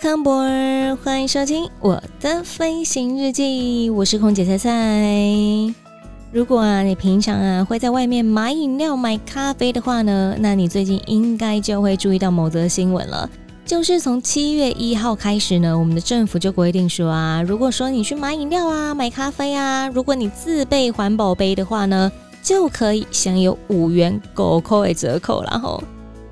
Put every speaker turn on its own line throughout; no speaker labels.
康博儿，欢迎收听我的飞行日记，我是空姐菜菜。如果啊，你平常啊会在外面买饮料、买咖啡的话呢，那你最近应该就会注意到某则新闻了，就是从七月一号开始呢，我们的政府就规定说啊，如果说你去买饮料啊、买咖啡啊，如果你自备环保杯的话呢，就可以享有五元狗扣的折扣，然后。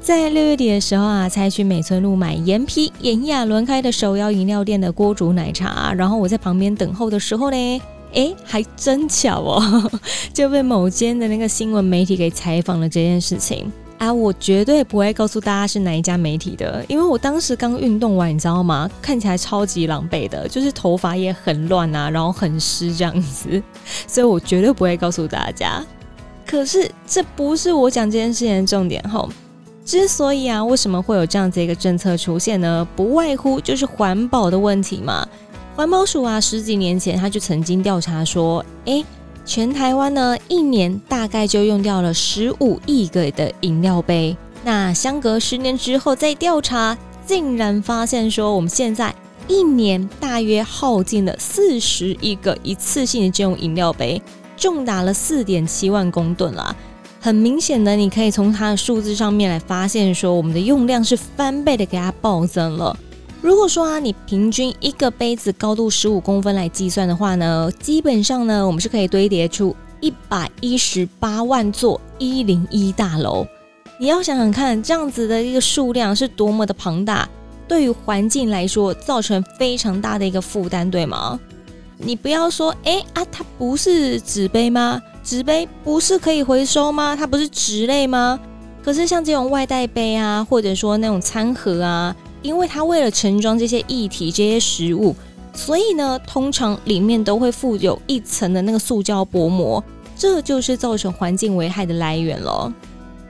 在六月底的时候啊，才去美村路买延皮炎亚纶开的手摇饮料店的锅煮奶茶，然后我在旁边等候的时候呢，哎，还真巧哦，就被某间的那个新闻媒体给采访了这件事情啊，我绝对不会告诉大家是哪一家媒体的，因为我当时刚运动完，你知道吗？看起来超级狼狈的，就是头发也很乱啊，然后很湿这样子，所以我绝对不会告诉大家。可是这不是我讲这件事情的重点吼。之所以啊，为什么会有这样子一个政策出现呢？不外乎就是环保的问题嘛。环保署啊，十几年前他就曾经调查说，诶，全台湾呢一年大概就用掉了十五亿个的饮料杯。那相隔十年之后再调查，竟然发现说，我们现在一年大约耗尽了四十亿个一次性的这种饮料杯，重达了四点七万公吨啦。很明显的，你可以从它的数字上面来发现，说我们的用量是翻倍的给它暴增了。如果说啊，你平均一个杯子高度十五公分来计算的话呢，基本上呢，我们是可以堆叠出一百一十八万座一零一大楼。你要想想看，这样子的一个数量是多么的庞大，对于环境来说造成非常大的一个负担，对吗？你不要说，哎啊，它不是纸杯吗？纸杯不是可以回收吗？它不是纸类吗？可是像这种外带杯啊，或者说那种餐盒啊，因为它为了盛装这些液体、这些食物，所以呢，通常里面都会附有一层的那个塑胶薄膜，这就是造成环境危害的来源了。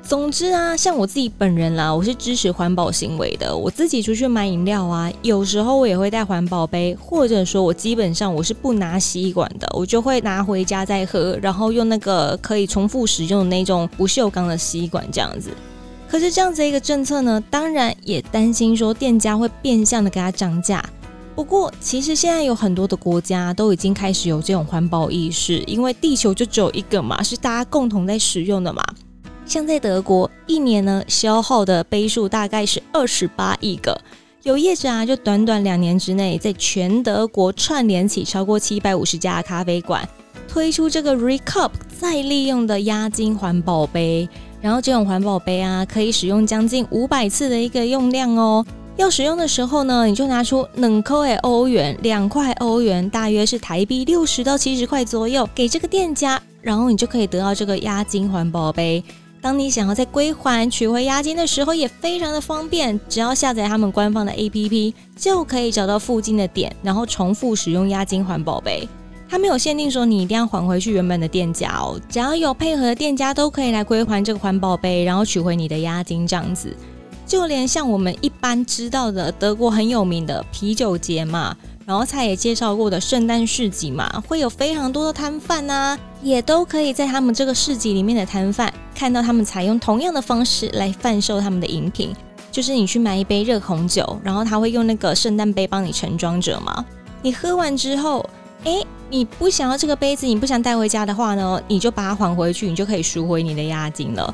总之啊，像我自己本人啦，我是支持环保行为的。我自己出去买饮料啊，有时候我也会带环保杯，或者说我基本上我是不拿吸管的，我就会拿回家再喝，然后用那个可以重复使用的那种不锈钢的吸管这样子。可是这样子一个政策呢，当然也担心说店家会变相的给它涨价。不过其实现在有很多的国家都已经开始有这种环保意识，因为地球就只有一个嘛，是大家共同在使用的嘛。像在德国，一年呢消耗的杯数大概是二十八亿个。有业者啊，就短短两年之内，在全德国串联起超过七百五十家咖啡馆，推出这个 Recup 再利用的压金环保杯。然后这种环保杯啊，可以使用将近五百次的一个用量哦。要使用的时候呢，你就拿出两块欧元，两块欧元大约是台币六十到七十块左右，给这个店家，然后你就可以得到这个压金环保杯。当你想要在归还取回押金的时候，也非常的方便，只要下载他们官方的 APP，就可以找到附近的点，然后重复使用押金环保杯。它没有限定说你一定要还回去原本的店家哦，只要有配合的店家都可以来归还这个环保杯，然后取回你的押金这样子。就连像我们一般知道的德国很有名的啤酒节嘛。然后他也介绍过的圣诞市集嘛，会有非常多的摊贩呐，也都可以在他们这个市集里面的摊贩看到他们采用同样的方式来贩售他们的饮品，就是你去买一杯热红酒，然后他会用那个圣诞杯帮你盛装着嘛，你喝完之后，诶，你不想要这个杯子，你不想带回家的话呢，你就把它还回去，你就可以赎回你的押金了。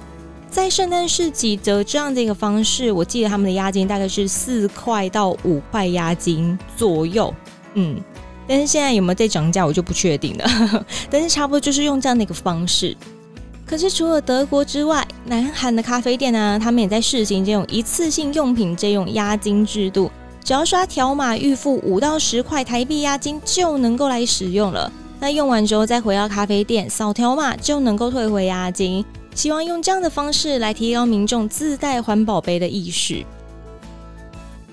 在圣诞市集的这样的一个方式，我记得他们的押金大概是四块到五块押金左右，嗯，但是现在有没有在涨价，我就不确定了。但是差不多就是用这样的一个方式。可是除了德国之外，南韩的咖啡店呢、他们也在试行这种一次性用品这种押金制度，只要刷条码预付五到十块台币押金，就能够来使用了。那用完之后再回到咖啡店扫条码，就能够退回押金。希望用这样的方式来提高民众自带环保杯的意识。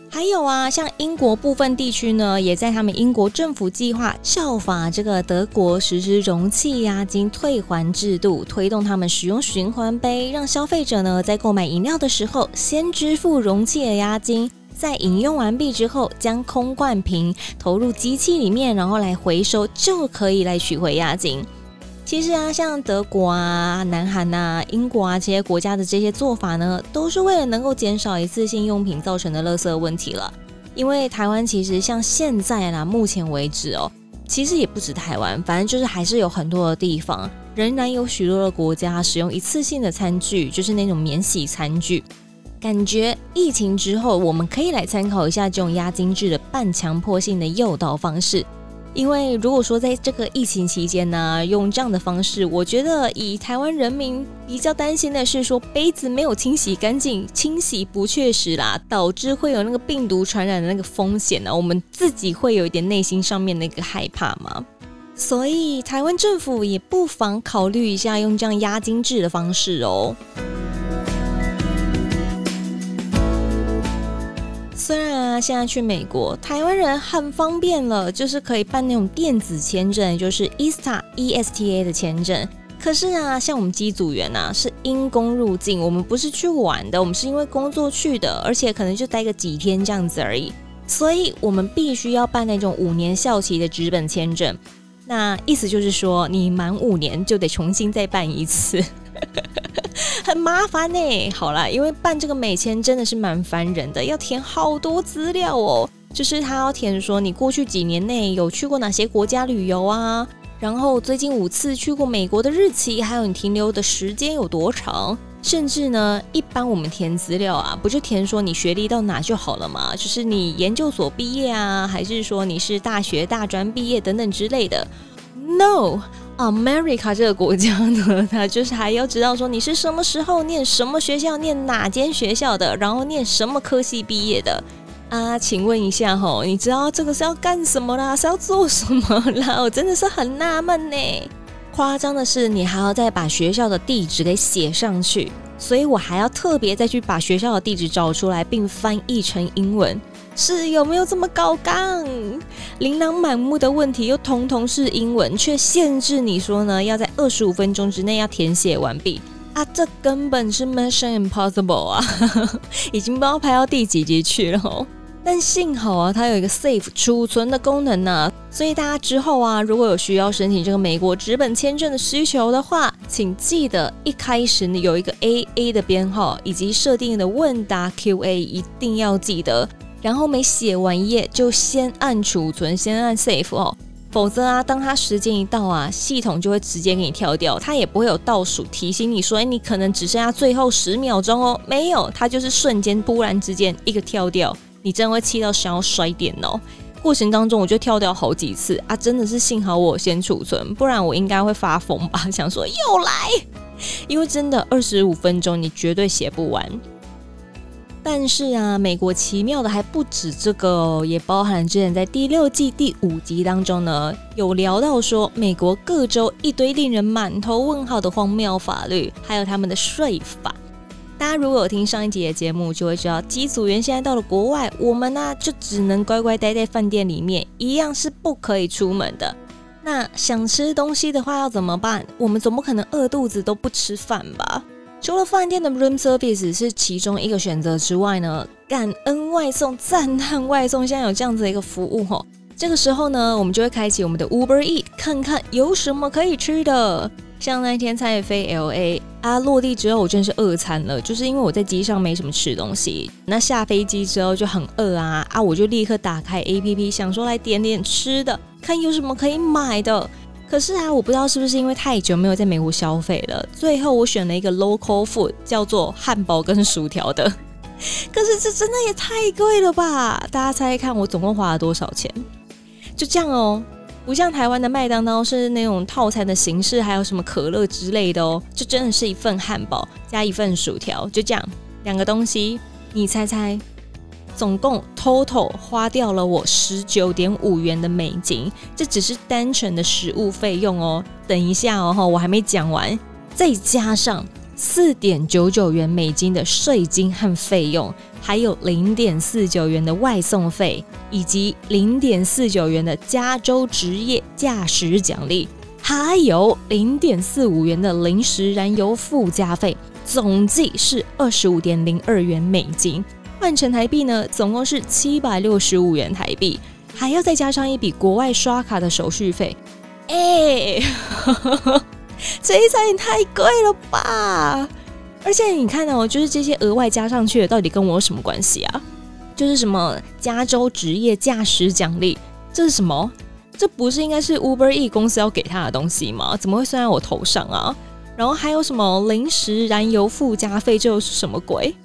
还有啊，像英国部分地区呢，也在他们英国政府计划效法这个德国实施容器押金退还制度，推动他们使用循环杯，让消费者呢在购买饮料的时候先支付容器的押金，在饮用完毕之后将空罐瓶投入机器里面，然后来回收，就可以来取回押金。其实啊，像德国啊、南韩啊、英国啊这些国家的这些做法呢，都是为了能够减少一次性用品造成的垃圾问题了。因为台湾其实像现在啦，目前为止哦，其实也不止台湾，反正就是还是有很多的地方，仍然有许多的国家使用一次性的餐具，就是那种免洗餐具。感觉疫情之后，我们可以来参考一下这种押金制的半强迫性的诱导方式。因为如果说在这个疫情期间呢，用这样的方式，我觉得以台湾人民比较担心的是说杯子没有清洗干净，清洗不确实啦，导致会有那个病毒传染的那个风险呢，我们自己会有一点内心上面的一个害怕嘛。所以台湾政府也不妨考虑一下用这样押金制的方式哦。虽然啊，现在去美国，台湾人很方便了，就是可以办那种电子签证，就是 ESTA ESTA 的签证。可是啊，像我们机组员啊，是因公入境，我们不是去玩的，我们是因为工作去的，而且可能就待个几天这样子而已。所以我们必须要办那种五年效期的纸本签证。那意思就是说，你满五年就得重新再办一次。很麻烦呢。好啦，因为办这个美签真的是蛮烦人的，要填好多资料哦。就是他要填说你过去几年内有去过哪些国家旅游啊，然后最近五次去过美国的日期，还有你停留的时间有多长。甚至呢，一般我们填资料啊，不就填说你学历到哪就好了嘛？就是你研究所毕业啊，还是说你是大学大专毕业等等之类的？No。America 这个国家呢，他就是还要知道说你是什么时候念什么学校，念哪间学校的，然后念什么科系毕业的啊？请问一下吼，你知道这个是要干什么啦？是要做什么啦？我真的是很纳闷呢。夸张的是，你还要再把学校的地址给写上去，所以我还要特别再去把学校的地址找出来，并翻译成英文。是有没有这么高杠？琳琅满目的问题又通通是英文，却限制你说呢，要在二十五分钟之内要填写完毕啊！这根本是 Mission Impossible 啊！已经不知道拍到第几集去了哦。但幸好啊，它有一个 Save 储存的功能呢、啊，所以大家之后啊，如果有需要申请这个美国直本签证的需求的话，请记得一开始你有一个 AA 的编号以及设定的问答 QA，一定要记得。然后每写完一页就先按储存，先按 save 哦，否则啊，当它时间一到啊，系统就会直接给你跳掉，它也不会有倒数提醒你说，哎，你可能只剩下最后十秒钟哦，没有，它就是瞬间突然之间一个跳掉，你真的会气到想要摔电脑。过程当中我就跳掉好几次啊，真的是幸好我先储存，不然我应该会发疯吧，想说又来，因为真的二十五分钟你绝对写不完。但是啊，美国奇妙的还不止这个哦，也包含之前在第六季第五集当中呢，有聊到说美国各州一堆令人满头问号的荒谬法律，还有他们的税法。大家如果有听上一集的节目，就会知道机组员现在到了国外，我们呢就只能乖乖待在饭店里面，一样是不可以出门的。那想吃东西的话要怎么办？我们总不可能饿肚子都不吃饭吧？除了饭店的 room service 是其中一个选择之外呢，感恩外送、赞叹外送，现在有这样子的一个服务吼。这个时候呢，我们就会开启我们的 Uber Eat，看看有什么可以吃的。像那天才飞 LA 啊，落地之后我真是饿惨了，就是因为我在机上没什么吃东西。那下飞机之后就很饿啊啊，我就立刻打开 APP，想说来点点吃的，看有什么可以买的。可是啊，我不知道是不是因为太久没有在美国消费了，最后我选了一个 local food，叫做汉堡跟薯条的。可是这真的也太贵了吧？大家猜猜看，我总共花了多少钱？就这样哦，不像台湾的麦当劳是那种套餐的形式，还有什么可乐之类的哦，就真的是一份汉堡加一份薯条，就这样两个东西，你猜猜？总共 total 花掉了我十九点五元的美金，这只是单纯的食物费用哦。等一下哦，我还没讲完，再加上四点九九元美金的税金和费用，还有零点四九元的外送费，以及零点四九元的加州职业驾驶奖励，还有零点四五元的临时燃油附加费，总计是二十五点零二元美金。换成台币呢，总共是七百六十五元台币，还要再加上一笔国外刷卡的手续费。哎、欸。这一餐也太贵了吧！而且你看哦，就是这些额外加上去的，到底跟我有什么关系啊？就是什么加州职业驾驶奖励，这是什么？这不是应该是 Uber E 公司要给他的东西吗？怎么会算在我头上啊？然后还有什么临时燃油附加费，这又是什么鬼？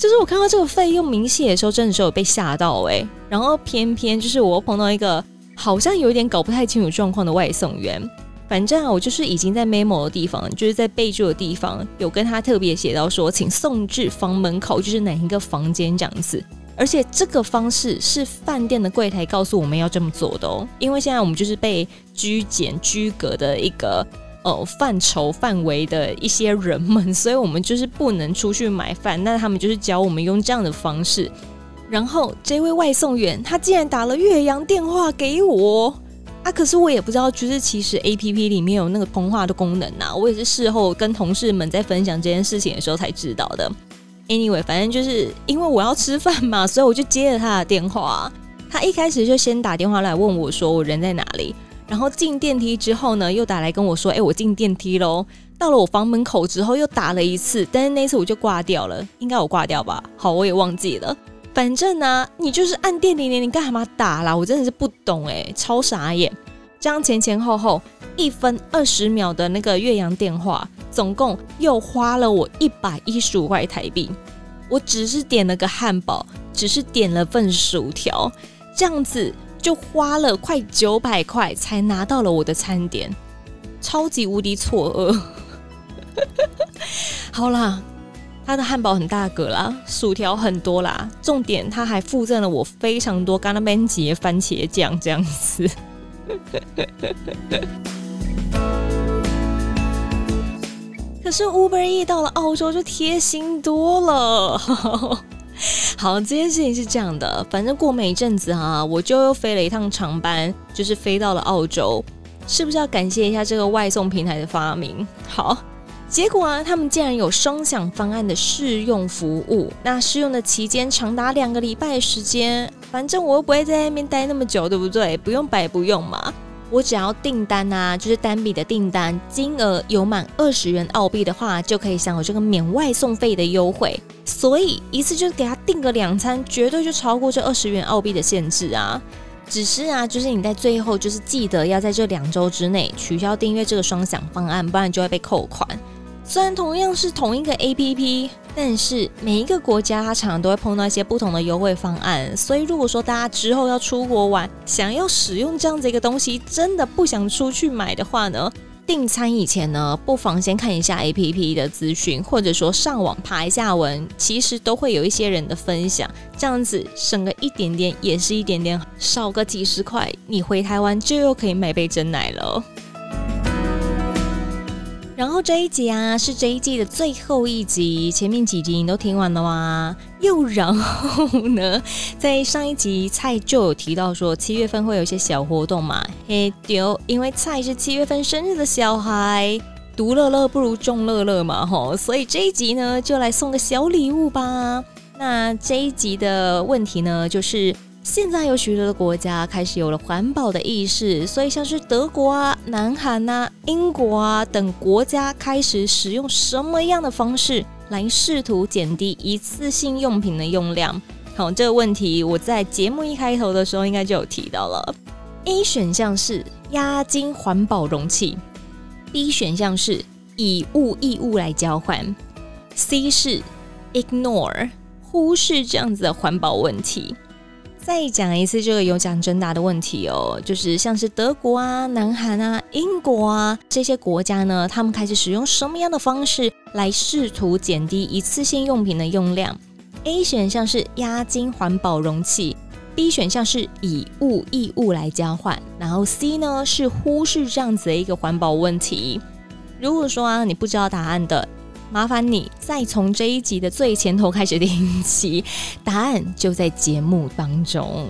就是我看到这个费用明细的时候，真的是有被吓到哎、然后偏偏就是我碰到一个好像有点搞不太清楚状况的外送员。反正啊，我就是已经在 memo 的地方，就是在备注的地方，有跟他特别写到说，请送至房门口，就是哪一个房间这样子。而且这个方式是饭店的柜台告诉我们要这么做的哦，因为现在我们就是被拘检拘格的一个呃范畴范围的一些人们，所以我们就是不能出去买饭。那他们就是教我们用这样的方式。然后这位外送员他竟然打了岳阳电话给我。啊！可是我也不知道，就是其实 A P P 里面有那个通话的功能呐、我也是事后跟同事们在分享这件事情的时候才知道的。Anyway，反正就是因为我要吃饭嘛，所以我就接了他的电话。他一开始就先打电话来问我说我人在哪里，然后进电梯之后呢，又打来跟我说，哎，我进电梯喽。到了我房门口之后又打了一次，但是那次我就挂掉了，应该我挂掉吧？好，我也忘记了。反正呢、你就是按电铃铃，你干嘛打啦？我真的是不懂哎、超傻眼！这样前前后后一分二十秒的那个越洋电话，总共又花了我一百一十五块台币。我只是点了个汉堡，只是点了份薯条，这样子就花了快九百块才拿到了我的餐点，超级无敌错愕。好啦。他的汉堡很大个啦，薯条很多啦，重点他还附赠了我非常多甘那边吉番茄酱这样子。可是 Uber E 到了澳洲就贴心多了。好，这件事情是这样的，反正过没一阵子啊，我就又飞了一趟长班，就是飞到了澳洲，是不是要感谢一下这个外送平台的发明？好。结果啊，他们竟然有双享方案的试用服务。那试用的期间长达两个礼拜时间，反正我又不会在那边待那么久，对不对？不用白不用嘛。我只要订单啊，就是单笔的订单金额有满二十元澳币的话，就可以享有这个免外送费的优惠。所以一次就给他订个两餐，绝对就超过这二十元澳币的限制啊。只是啊，就是你在最后就是记得要在这两周之内取消订阅这个双享方案，不然就会被扣款。虽然同样是同一个 APP，但是每一个国家它常常都会碰到一些不同的优惠方案。所以如果说大家之后要出国玩，想要使用这样子一个东西，真的不想出去买的话呢，订餐以前呢，不妨先看一下 APP 的资讯，或者说上网爬一下文，其实都会有一些人的分享，这样子省个一点点也是一点点，少个几十块，你回台湾就又可以买杯真奶了。然后这一集啊，是这一季的最后一集，前面几集你都听完了吗？又然后呢，在上一集蔡就有提到说，七月份会有一些小活动嘛，嘿丢，因为蔡是七月份生日的小孩，独乐乐不如众乐乐嘛吼，所以这一集呢，就来送个小礼物吧。那这一集的问题呢，就是。现在有许多的国家开始有了环保的意识，所以像是德国啊、南韩啊、英国啊等国家开始使用什么样的方式来试图减低一次性用品的用量？好，这个问题我在节目一开头的时候应该就有提到了。A 选项是押金环保容器，B 选项是以物易物来交换，C 是 ignore 忽视这样子的环保问题。再讲一次这个有奖征答的问题哦，就是像是德国啊、南韩啊、英国啊这些国家呢，他们开始使用什么样的方式来试图减低一次性用品的用量？A 选项是押金环保容器，B 选项是以物易物来交换，然后 C 呢是忽视这样子的一个环保问题。如果说啊你不知道答案的，麻烦你再从这一集的最前头开始听起，答案就在节目当中。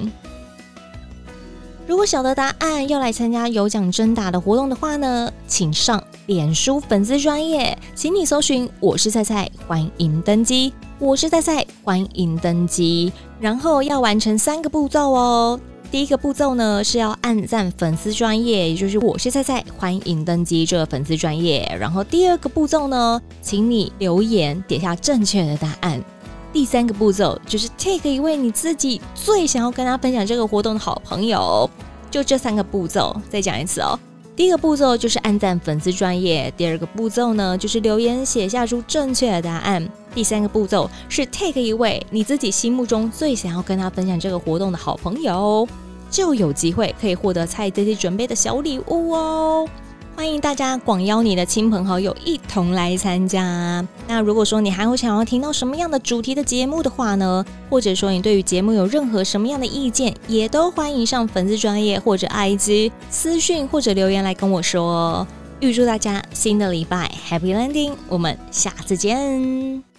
如果晓得答案要来参加有奖征答的活动的话呢，请上脸书粉丝专页，请你搜寻“我是菜菜”，欢迎登机。我是菜菜，欢迎登机。然后要完成三个步骤哦。第一个步骤呢是要按赞粉丝专页，也就是我是菜菜，欢迎登机这个粉丝专业。然后第二个步骤呢，请你留言点下正确的答案。第三个步骤就是 take 一位你自己最想要跟他分享这个活动的好朋友。就这三个步骤，再讲一次哦。第一个步骤就是按赞粉丝专业，第二个步骤呢就是留言写下出正确的答案，第三个步骤是 take 一位你自己心目中最想要跟他分享这个活动的好朋友，就有机会可以获得蔡姐姐准备的小礼物哦。欢迎大家广邀你的亲朋好友一同来参加。那如果说你还会想要听到什么样的主题的节目的话呢，或者说你对于节目有任何什么样的意见，也都欢迎上粉丝专业或者 IG 私讯或者留言来跟我说。预祝大家新的礼拜 Happy Landing，我们下次见。